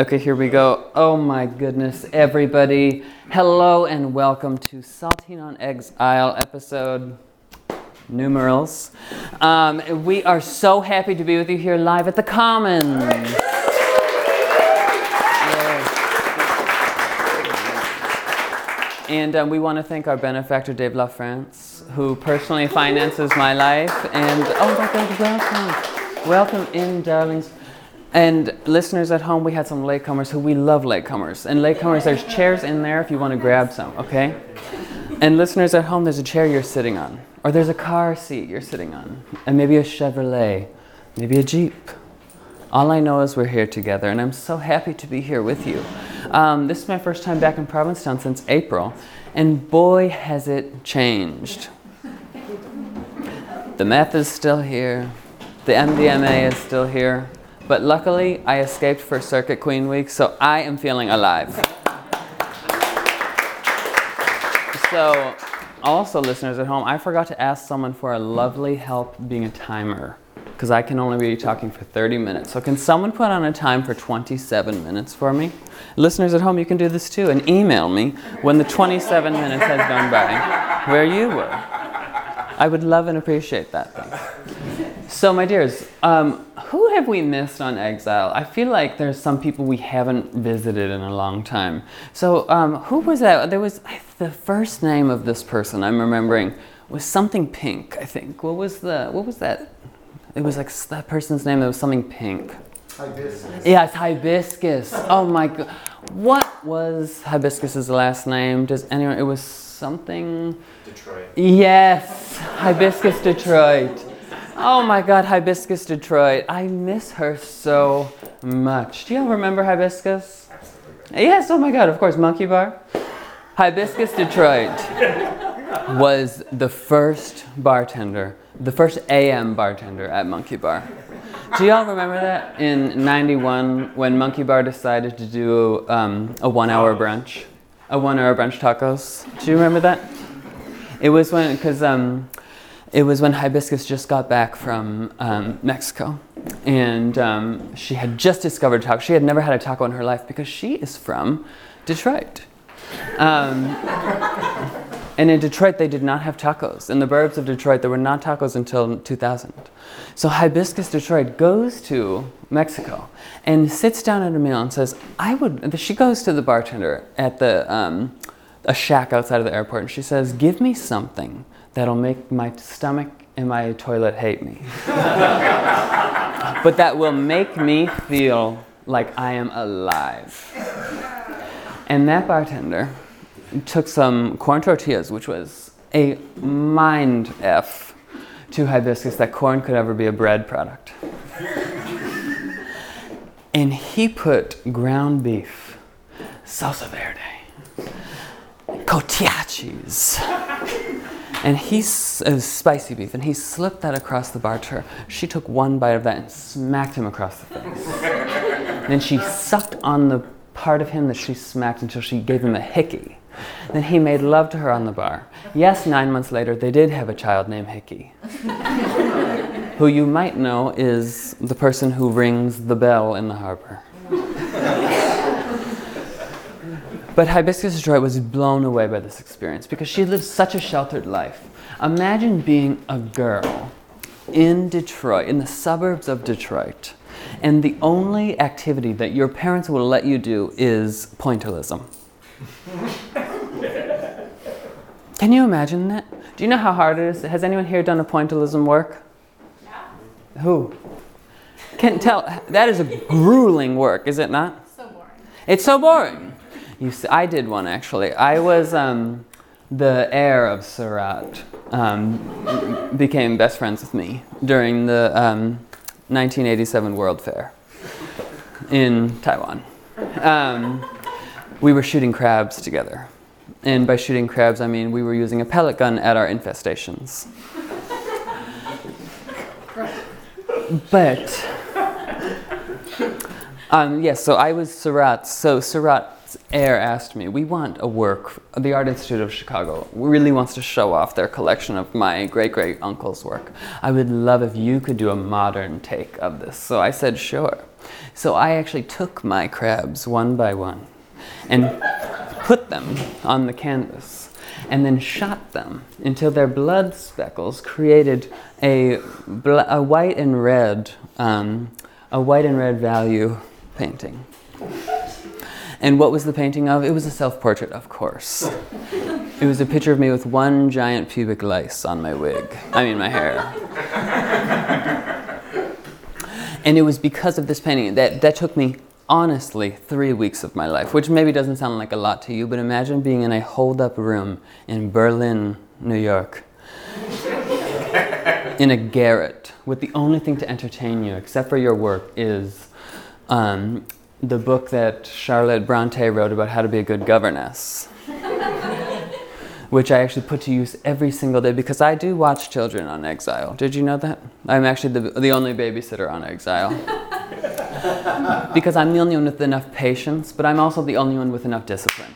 Okay, here we go. Oh my goodness, everybody. Hello and welcome to Saltine on Exile episode numerals. Um, we are so happy to be with you here live at the Commons. And um, we want to thank our benefactor, Dave LaFrance, who personally finances my life. And oh my God, welcome. Welcome in, darlings. And listeners at home, we had some latecomers who we love latecomers. And latecomers, there's chairs in there if you want to grab some, okay? And listeners at home, there's a chair you're sitting on, or there's a car seat you're sitting on, and maybe a Chevrolet, maybe a Jeep. All I know is we're here together, and I'm so happy to be here with you. Um, this is my first time back in Provincetown since April, and boy, has it changed. The meth is still here, the MDMA is still here, but luckily I escaped for Circuit Queen Week, so I am feeling alive. So, also, listeners at home, I forgot to ask someone for a lovely help being a timer because I can only be talking for 30 minutes. So, can someone put on a time for 27 minutes for me? Listeners at home, you can do this too and email me when the 27 minutes has gone by where you were. I would love and appreciate that. Thing. So, my dears, um, who have we missed on Exile? I feel like there's some people we haven't visited in a long time. So, um, who was that? There was the first name of this person I'm remembering was something pink. I think. What was the? What was that? It was like that person's name. It was something pink. Hibiscus. Yeah, it's hibiscus. Oh my god. What was hibiscus's last name? Does anyone? It was something. Detroit. Yes, hibiscus Detroit. Oh my God, Hibiscus Detroit. I miss her so much. Do y'all remember Hibiscus? Yes, oh my God, of course, Monkey Bar. Hibiscus Detroit was the first bartender, the first AM bartender at Monkey Bar. Do y'all remember that in 91 when Monkey Bar decided to do um, a one hour brunch? A one hour brunch tacos? Do you remember that? It was when, because um, it was when Hibiscus just got back from um, Mexico. And um, she had just discovered taco. She had never had a taco in her life because she is from Detroit. Um, and in Detroit, they did not have tacos. In the burbs of Detroit, there were not tacos until 2000. So Hibiscus Detroit goes to Mexico and sits down at a meal and says, I would, she goes to the bartender at the, um, a shack outside of the airport and she says, Give me something that'll make my stomach and my toilet hate me. but that will make me feel like I am alive. And that bartender took some corn tortillas, which was a mind F to hibiscus that corn could ever be a bread product. and he put ground beef, salsa verde, cotija cheese, and he's uh, spicy beef, and he slipped that across the bar to her. She took one bite of that and smacked him across the face. then she sucked on the part of him that she smacked until she gave him a hickey. Then he made love to her on the bar. Yes, nine months later, they did have a child named Hickey, who you might know is the person who rings the bell in the harbor. But Hibiscus Detroit was blown away by this experience because she lived such a sheltered life. Imagine being a girl in Detroit, in the suburbs of Detroit, and the only activity that your parents will let you do is pointillism. Can you imagine that? Do you know how hard it is? Has anyone here done a pointillism work? Yeah. Who? Can tell that is a grueling work, is it not? So boring. It's so boring. You see, I did one actually. I was um, the heir of Seurat. Um, became best friends with me during the um, 1987 World Fair in Taiwan. Um, we were shooting crabs together. And by shooting crabs, I mean we were using a pellet gun at our infestations. But, um, yes, so I was Seurat. So Seurat's heir asked me, we want a work, the Art Institute of Chicago really wants to show off their collection of my great great uncle's work. I would love if you could do a modern take of this. So I said, sure. So I actually took my crabs one by one and put them on the canvas and then shot them until their blood speckles created a, bl- a white and red um, a white and red value painting. And what was the painting of? It was a self portrait, of course. It was a picture of me with one giant pubic lice on my wig. I mean, my hair. And it was because of this painting that, that took me, honestly, three weeks of my life, which maybe doesn't sound like a lot to you, but imagine being in a hold up room in Berlin, New York, in a garret, with the only thing to entertain you, except for your work, is um, the book that Charlotte Bronte wrote about how to be a good governess which I actually put to use every single day because I do watch Children on Exile. Did you know that? I'm actually the, the only babysitter on Exile. because I'm the only one with enough patience, but I'm also the only one with enough discipline.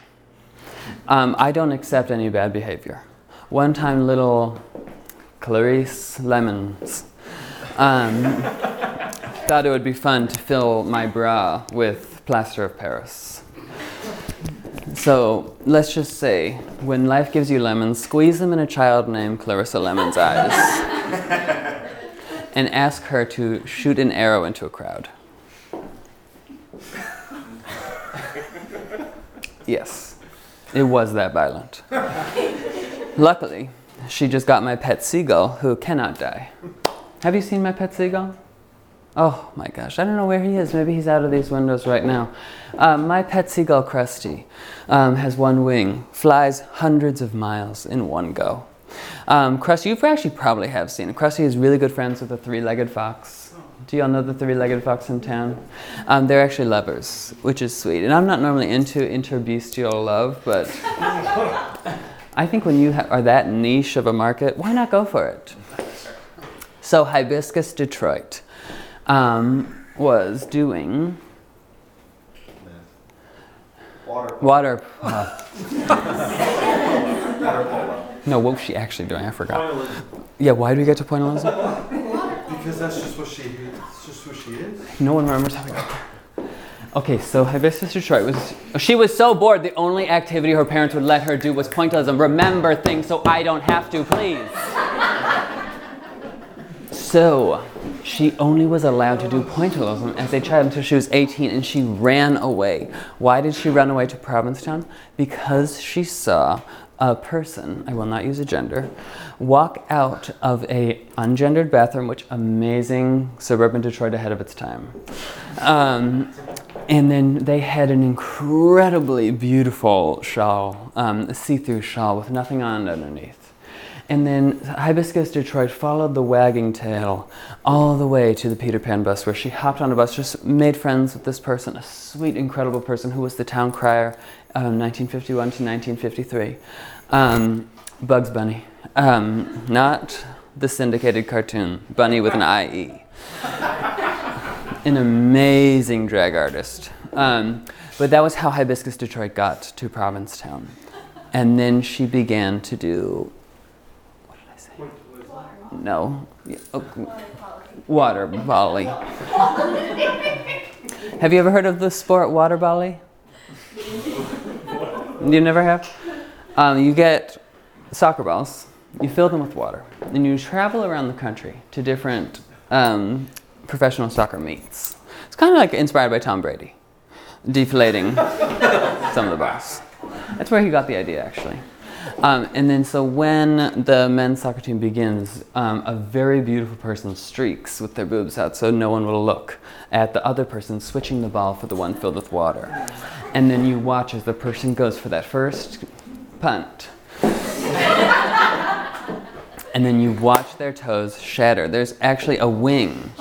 Um, I don't accept any bad behavior. One time, little Clarice Lemons um, thought it would be fun to fill my bra with plaster of Paris. So let's just say, when life gives you lemons, squeeze them in a child named Clarissa Lemon's eyes and ask her to shoot an arrow into a crowd. Yes, it was that violent. Luckily, she just got my pet seagull who cannot die. Have you seen my pet seagull? Oh my gosh, I don't know where he is. Maybe he's out of these windows right now. Um, my pet seagull, Krusty, um, has one wing, flies hundreds of miles in one go. Um, Krusty, you actually probably have seen it. Krusty is really good friends with the three legged fox. Do y'all know the three legged fox in town? Um, they're actually lovers, which is sweet. And I'm not normally into interbestial love, but I think when you ha- are that niche of a market, why not go for it? So, Hibiscus Detroit um, was doing Water. water. Uh, no, what was she actually doing? I forgot. Yeah, why do we get to pointillism? Because that's just what she. It's just what she is. No one remembers how we got there. Okay, so Hibiscus Detroit was. She was so bored. The only activity her parents would let her do was pointillism. Remember things so I don't have to, please. So, she only was allowed to do pointillism as a child until she was 18 and she ran away. Why did she run away to Provincetown? Because she saw a person, I will not use a gender, walk out of a ungendered bathroom, which amazing suburban Detroit ahead of its time. Um, and then they had an incredibly beautiful shawl, um, a see-through shawl with nothing on underneath. And then Hibiscus Detroit followed the wagging tail all the way to the Peter Pan bus, where she hopped on a bus, just made friends with this person, a sweet, incredible person who was the town crier, um, 1951 to 1953. Um, Bugs Bunny. Um, not the syndicated cartoon, Bunny with an IE. An amazing drag artist. Um, but that was how Hibiscus Detroit got to Provincetown. And then she began to do no. Oh, water volley. have you ever heard of the sport water volley? You never have? Um, you get soccer balls, you fill them with water, and you travel around the country to different um, professional soccer meets. It's kind of like inspired by Tom Brady, deflating some of the balls. That's where he got the idea, actually. Um, and then, so when the men's soccer team begins, um, a very beautiful person streaks with their boobs out so no one will look at the other person switching the ball for the one filled with water. And then you watch as the person goes for that first punt. and then you watch their toes shatter. There's actually a wing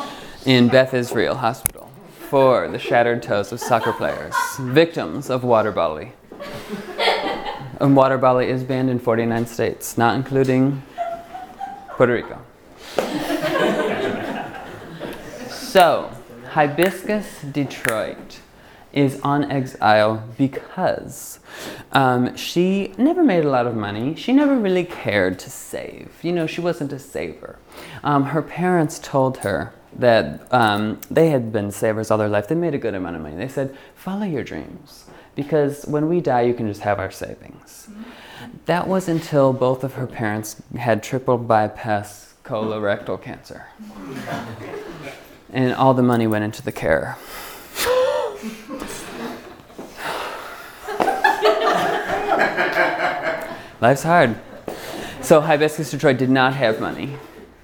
in Beth Israel Hospital for the shattered toes of soccer players, victims of water volley. And water volley is banned in 49 states, not including Puerto Rico. so, Hibiscus Detroit is on exile because um, she never made a lot of money. She never really cared to save. You know, she wasn't a saver. Um, her parents told her that um, they had been savers all their life. They made a good amount of money. They said, follow your dreams because when we die, you can just have our savings. That was until both of her parents had triple bypass colorectal cancer. And all the money went into the care. Life's hard. So Hibiscus Detroit did not have money.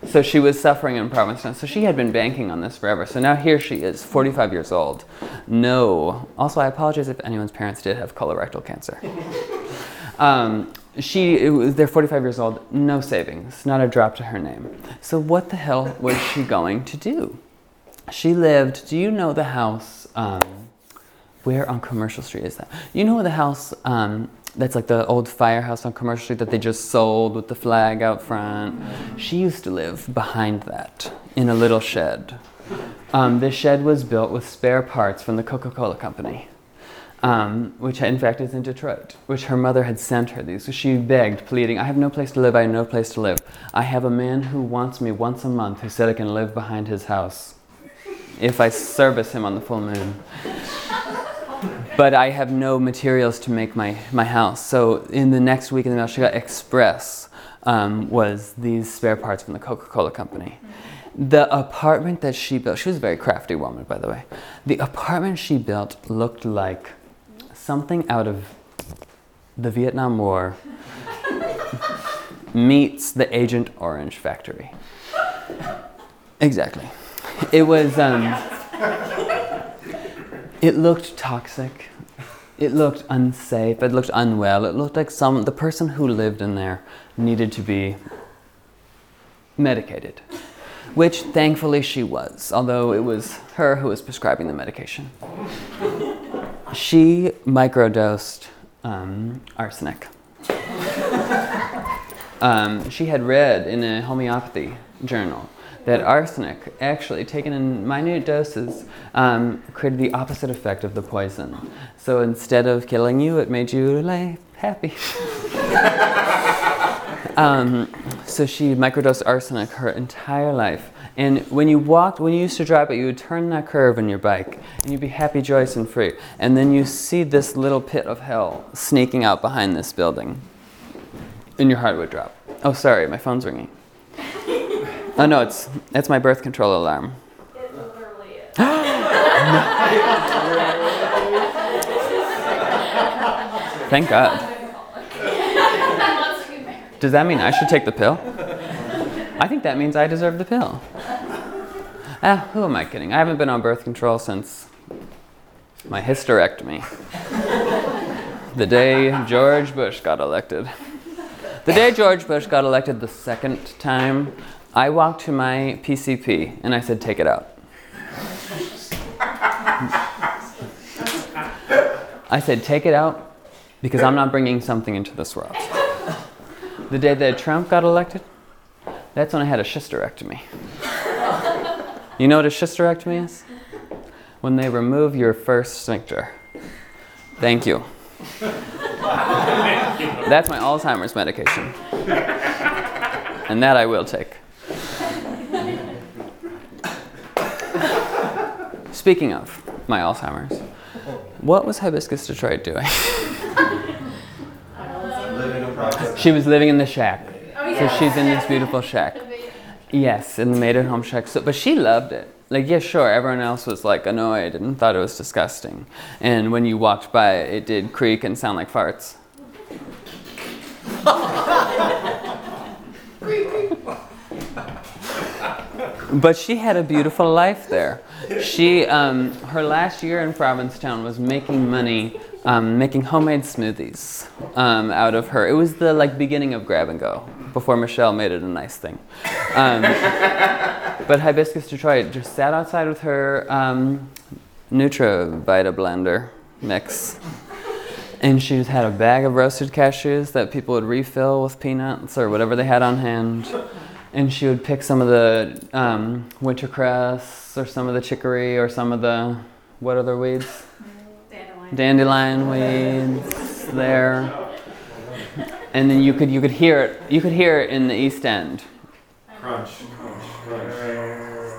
So she was suffering in Provincetown. So she had been banking on this forever. So now here she is, 45 years old. No. Also, I apologize if anyone's parents did have colorectal cancer. Um, she was, they're 45 years old, no savings, not a drop to her name. So what the hell was she going to do? She lived. Do you know the house? Um, where on Commercial Street is that? You know the house um, that's like the old firehouse on Commercial Street that they just sold with the flag out front. She used to live behind that in a little shed. Um, this shed was built with spare parts from the Coca Cola Company, um, which in fact is in Detroit, which her mother had sent her these. So she begged, pleading, I have no place to live, I have no place to live. I have a man who wants me once a month who said I can live behind his house if I service him on the full moon but I have no materials to make my, my house. So in the next week in the mail, she got Express um, was these spare parts from the Coca-Cola company. The apartment that she built, she was a very crafty woman, by the way. The apartment she built looked like something out of the Vietnam War meets the Agent Orange factory. Exactly. It was. Um, it looked toxic. It looked unsafe. It looked unwell. It looked like some the person who lived in there needed to be medicated, which thankfully she was, although it was her who was prescribing the medication. she microdosed um, arsenic. Um, she had read in a homeopathy journal that arsenic, actually taken in minute doses, um, created the opposite effect of the poison. So instead of killing you, it made you lay happy. um, so she microdosed arsenic her entire life. And when you walked, when you used to drive it, you would turn that curve on your bike and you'd be happy, joyous, and free. And then you see this little pit of hell sneaking out behind this building. And your heart would drop. Oh, sorry, my phone's ringing. Oh no, it's that's my birth control alarm. It literally is. Thank God. Does that mean I should take the pill? I think that means I deserve the pill. Ah, who am I kidding? I haven't been on birth control since my hysterectomy. The day George Bush got elected. The day George Bush got elected the second time, I walked to my PCP and I said, take it out. I said, take it out because I'm not bringing something into this world. The day that Trump got elected, that's when I had a hysterectomy. You know what a hysterectomy is? When they remove your first sphincter. Thank you. That's my Alzheimer's medication. And that I will take. Speaking of my Alzheimer's, what was Hibiscus Detroit doing? Living in Providence. she was living in the shack. Oh, So she's in this beautiful shack. Yes, in the maiden home shack. So, but she loved it. Like, yeah, sure, everyone else was like annoyed and thought it was disgusting. And when you walked by, it did creak and sound like farts. but she had a beautiful life there. She, um, her last year in Provincetown was making money, um, making homemade smoothies um, out of her. It was the like beginning of grab and go before Michelle made it a nice thing. Um, but Hibiscus Detroit just sat outside with her um, NutraVita blender mix. And she just had a bag of roasted cashews that people would refill with peanuts or whatever they had on hand and she would pick some of the um, wintercress or some of the chicory or some of the what other weeds? Dandelion, Dandelion weeds there. And then you could you could hear it you could hear it in the East End. Crunch, crunch, crunch,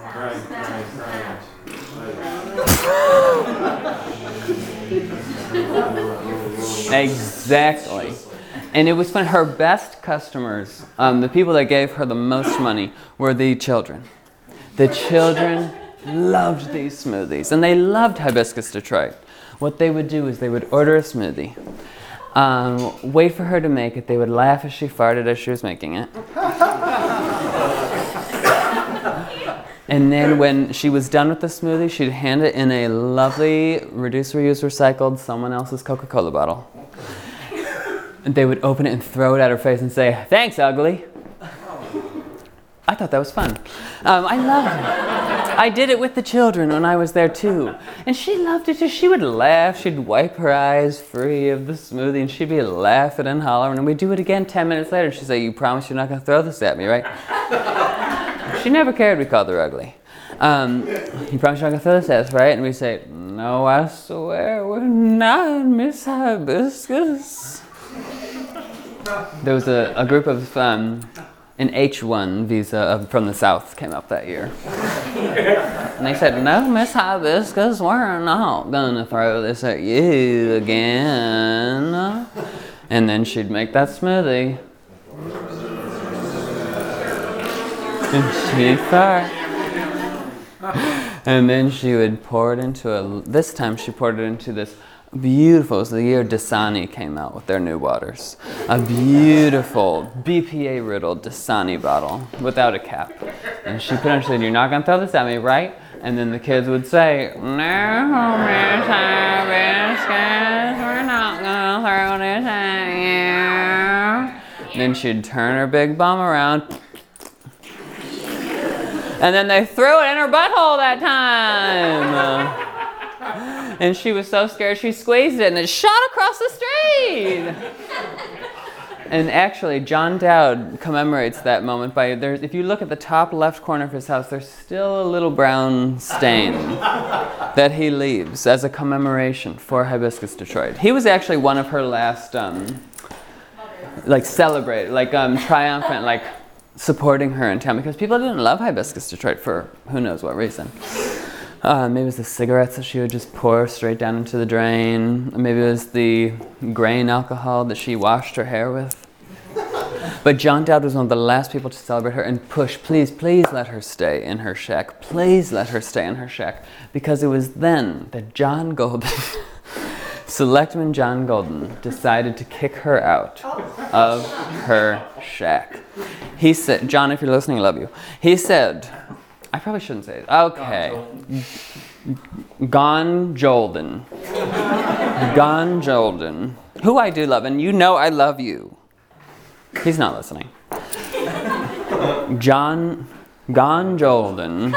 crunch. Exactly. And it was fun. Her best customers, um, the people that gave her the most money, were the children. The children loved these smoothies, and they loved Hibiscus Detroit. What they would do is they would order a smoothie, um, wait for her to make it. They would laugh as she farted as she was making it. And then when she was done with the smoothie, she'd hand it in a lovely reduce, reuse, recycled someone else's Coca Cola bottle. And they would open it and throw it at her face and say, Thanks, ugly. I thought that was fun. Um, I love it. I did it with the children when I was there too. And she loved it too. She would laugh. She'd wipe her eyes free of the smoothie and she'd be laughing and hollering. And we'd do it again 10 minutes later. And she'd say, You promise you're not going to throw this at me, right? She never cared we called her ugly. Um, you promise you're not gonna throw this at us, right? And we say, No, I swear we're not, Miss Hibiscus. There was a, a group of um, an H1 visa from the South came up that year. And they said, No, Miss Hibiscus, we're not gonna throw this at you again. And then she'd make that smoothie. And she'd. And then she would pour it into a. This time she poured it into this beautiful. It was the year Dasani came out with their new waters. A beautiful BPA riddled Dasani bottle without a cap. And she put on. She said, "You're not gonna throw this at me, right?" And then the kids would say, "No, Miss Hibiscus, we're not gonna throw this at you." Then she'd turn her big bum around. And then they threw it in her butthole that time. And she was so scared she squeezed it and it shot across the street. And actually, John Dowd commemorates that moment by there's if you look at the top left corner of his house, there's still a little brown stain that he leaves as a commemoration for Hibiscus Detroit. He was actually one of her last um, like celebrate, like um, triumphant, like supporting her in town because people didn't love Hibiscus Detroit for who knows what reason. Uh, maybe it was the cigarettes that she would just pour straight down into the drain. Maybe it was the grain alcohol that she washed her hair with. But John Dowd was one of the last people to celebrate her and push, please, please let her stay in her shack. Please let her stay in her shack. Because it was then that John Golden, Selectman John Golden, decided to kick her out of her shack. He said, John, if you're listening, I love you. He said, I probably shouldn't say it. Okay. Gon Jolden. Gon Jolden. Who I do love, and you know I love you. He's not listening. John Gon Jolden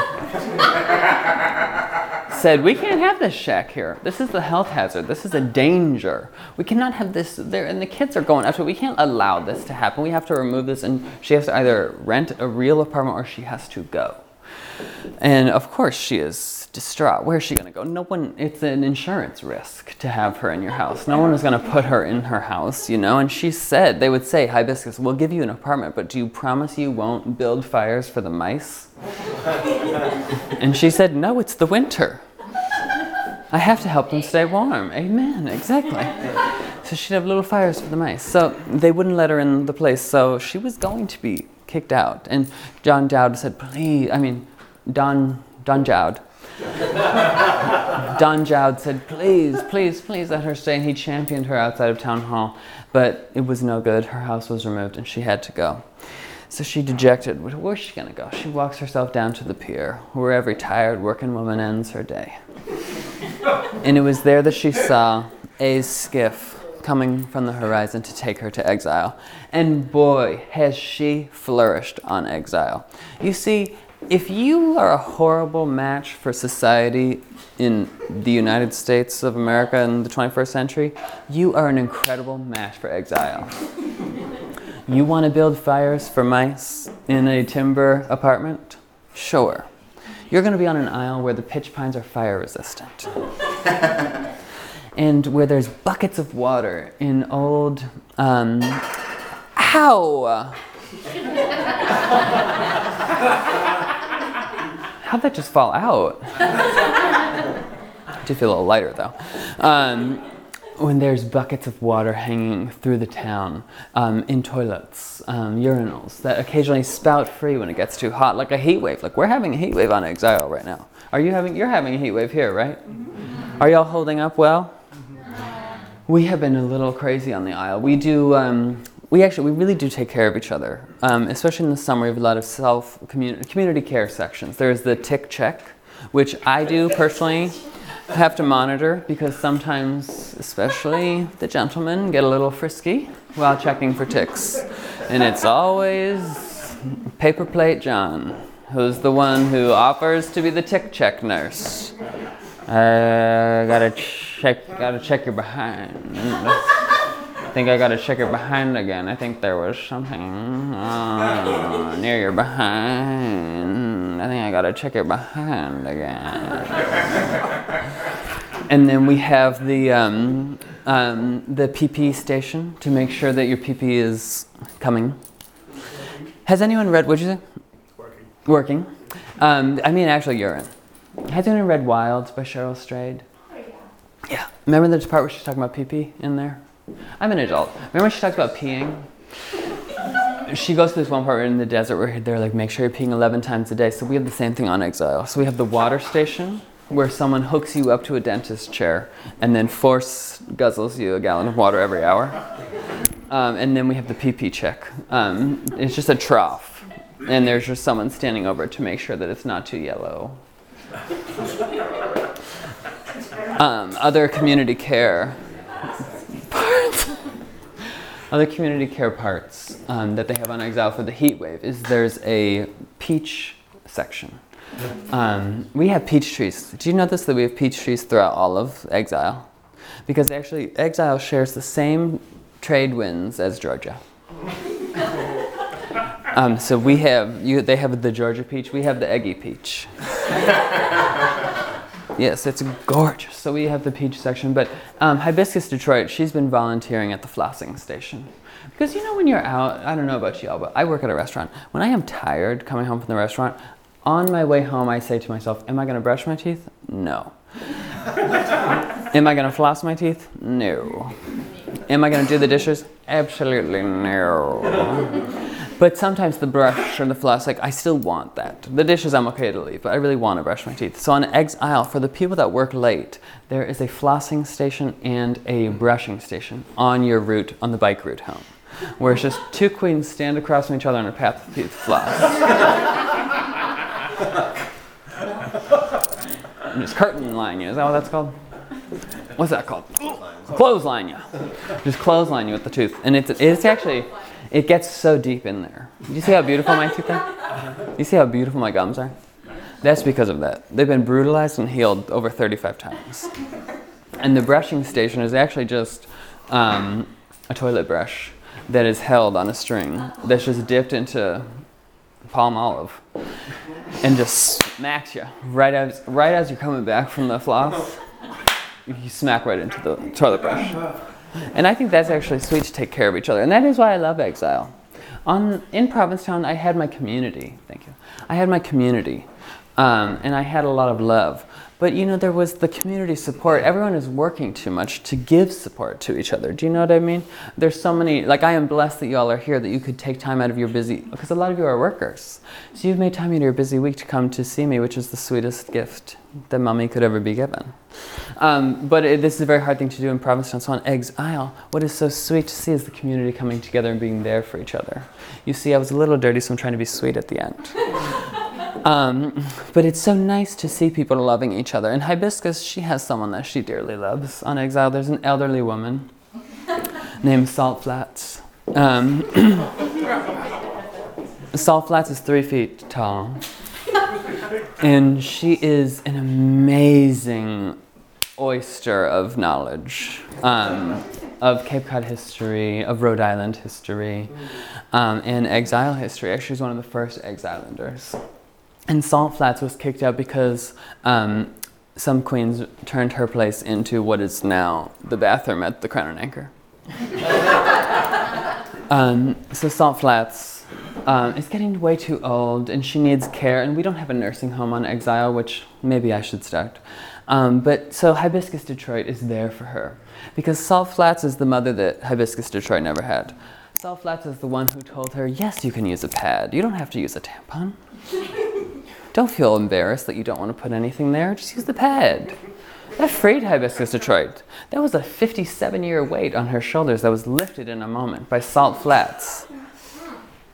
said, We can't have this shack here. This is the health hazard. This is a danger. We cannot have this there. And the kids are going after it. We can't allow this to happen. We have to remove this. And she has to either rent a real apartment or she has to go. And of course, she is distraught. Where's she going to go? No one, it's an insurance risk to have her in your house. No one is going to put her in her house, you know? And she said, they would say, Hibiscus, we'll give you an apartment, but do you promise you won't build fires for the mice? and she said, no, it's the winter. I have to help them stay warm. Amen, exactly. So she'd have little fires for the mice. So they wouldn't let her in the place, so she was going to be kicked out. And John Dowd said, please, I mean, Don. Don Jowd said, please, please, please let her stay. And he championed her outside of town hall. But it was no good. Her house was removed and she had to go. So she dejected. Where's she going to go? She walks herself down to the pier, where every tired working woman ends her day. And it was there that she saw A's skiff coming from the horizon to take her to exile. And boy, has she flourished on exile. You see, if you are a horrible match for society in the United States of America in the 21st century, you are an incredible match for exile. You want to build fires for mice in a timber apartment? Sure. You're going to be on an isle where the pitch pines are fire resistant. and where there's buckets of water in old. Um, ow! How'd that just fall out? I do feel a little lighter though. Um, when there's buckets of water hanging through the town, um, in toilets, um, urinals that occasionally spout free when it gets too hot, like a heat wave. Like we're having a heat wave on Exile right now. Are you having? You're having a heat wave here, right? Are y'all holding up well? We have been a little crazy on the aisle. We do. Um, we actually we really do take care of each other, um, especially in the summer. We have a lot of self community, community care sections. There's the tick check, which I do personally have to monitor because sometimes, especially the gentlemen, get a little frisky while checking for ticks, and it's always paper plate John who's the one who offers to be the tick check nurse. I gotta check, gotta check your behind. I think I gotta check your behind again. I think there was something uh, near your behind. I think I gotta check your behind again. and then we have the um, um, the PP station to make sure that your PP is coming. Has anyone read? What'd you say? Working. Working. Um, I mean, actually, urine. Has anyone read Wilds by Cheryl Strayed? Oh, yeah. Yeah. Remember the part where she's talking about pee pee in there? I'm an adult. Remember when she talked about peeing? She goes to this one part in the desert where they're like, make sure you're peeing 11 times a day. So we have the same thing on Exile. So we have the water station where someone hooks you up to a dentist chair and then force guzzles you a gallon of water every hour. Um, and then we have the pee pee check. Um, it's just a trough. And there's just someone standing over it to make sure that it's not too yellow. Um, other community care. Other community care parts um, that they have on Exile for the heat wave is there's a peach section. Um, we have peach trees. Do you notice that we have peach trees throughout all of Exile? Because actually, Exile shares the same trade winds as Georgia. Um, so we have you. They have the Georgia peach. We have the eggy peach. Yes, it's gorgeous. So we have the peach section, but um, Hibiscus Detroit, she's been volunteering at the flossing station. Because you know, when you're out, I don't know about y'all, but I work at a restaurant. When I am tired coming home from the restaurant, on my way home, I say to myself, Am I going to brush my teeth? No. Am I going to floss my teeth? No. Am I going to do the dishes? Absolutely no. But sometimes the brush or the floss, like I still want that. The dishes I'm okay to leave, but I really want to brush my teeth. So on Eggs Isle, for the people that work late, there is a flossing station and a brushing station on your route, on the bike route home, where it's just two queens stand across from each other on a path to floss. and just curtain line you. Is that what that's called? What's that called? Clothesline you. Just clothesline you with the tooth, and it's it's actually it gets so deep in there. You see how beautiful my teeth are? You see how beautiful my gums are? That's because of that. They've been brutalized and healed over 35 times. And the brushing station is actually just um, a toilet brush that is held on a string that's just dipped into Palmolive and just smacks you right as right as you're coming back from the floss. You smack right into the toilet brush. And I think that's actually sweet to take care of each other. And that is why I love exile. On, in Provincetown, I had my community. Thank you. I had my community. Um, and I had a lot of love. But you know, there was the community support. Everyone is working too much to give support to each other. Do you know what I mean? There's so many, like, I am blessed that y'all are here, that you could take time out of your busy, because a lot of you are workers. So you've made time out of your busy week to come to see me, which is the sweetest gift that mommy could ever be given. Um, but it, this is a very hard thing to do in Provincetown. So on Eggs Isle, what is so sweet to see is the community coming together and being there for each other. You see, I was a little dirty, so I'm trying to be sweet at the end. Um, but it's so nice to see people loving each other. And Hibiscus, she has someone that she dearly loves. On Exile, there's an elderly woman named Salt Flats. Um, Salt Flats is three feet tall. And she is an amazing oyster of knowledge um, of Cape Cod history, of Rhode Island history, um, and exile history. Actually, she's one of the first exilanders. And Salt Flats was kicked out because um, some queens turned her place into what is now the bathroom at the Crown and Anchor. um, so Salt Flats um, is getting way too old and she needs care, and we don't have a nursing home on Exile, which maybe I should start. Um, but so Hibiscus Detroit is there for her because Salt Flats is the mother that Hibiscus Detroit never had. Salt Flats is the one who told her, yes, you can use a pad. You don't have to use a tampon. don't feel embarrassed that you don't want to put anything there. Just use the pad. That freed Hibiscus Detroit. That was a 57 year weight on her shoulders that was lifted in a moment by Salt Flats,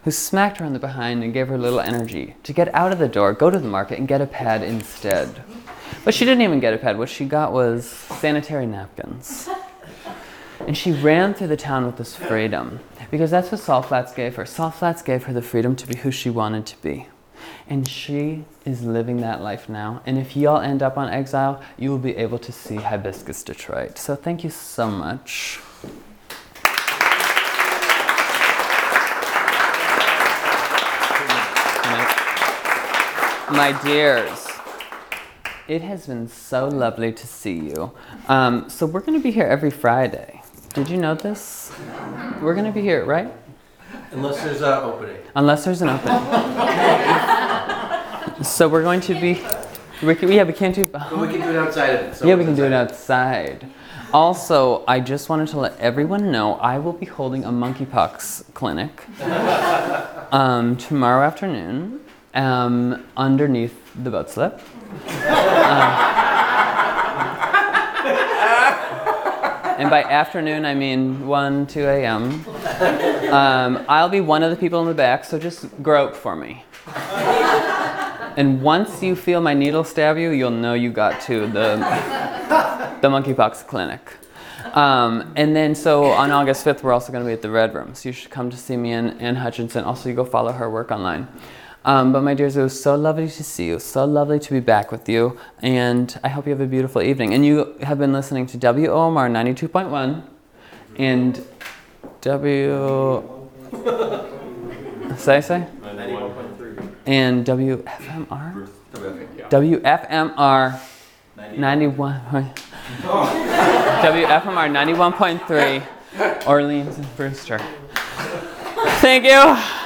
who smacked her on the behind and gave her a little energy to get out of the door, go to the market, and get a pad instead. But she didn't even get a pad. What she got was sanitary napkins. And she ran through the town with this freedom because that's what Salt Flats gave her. Salt Flats gave her the freedom to be who she wanted to be. And she is living that life now. And if y'all end up on exile, you will be able to see Hibiscus Detroit. So thank you so much. My dears, it has been so lovely to see you. Um, so we're going to be here every Friday. Did you know this? We're going to be here, right? Unless there's an opening. Unless there's an opening. so we're going to be. We can, yeah, we can't do. But we can do it outside of it. so yeah, we can do it outside. Also, I just wanted to let everyone know I will be holding a monkeypox clinic um, tomorrow afternoon um, underneath the boat slip. and by afternoon, I mean 1, 2 a.m. Um, I'll be one of the people in the back, so just grope for me. And once you feel my needle stab you, you'll know you got to the, the monkeypox clinic. Um, and then, so on August 5th, we're also going to be at the Red Room. So you should come to see me and Ann Hutchinson. Also, you go follow her work online. Um, but my dears, it was so lovely to see you. So lovely to be back with you. And I hope you have a beautiful evening. And you have been listening to WOMR 92.1 and W. Say, say? And WFMR? WFMR 91. WFMR 91.3 Orleans and Brewster. Thank you.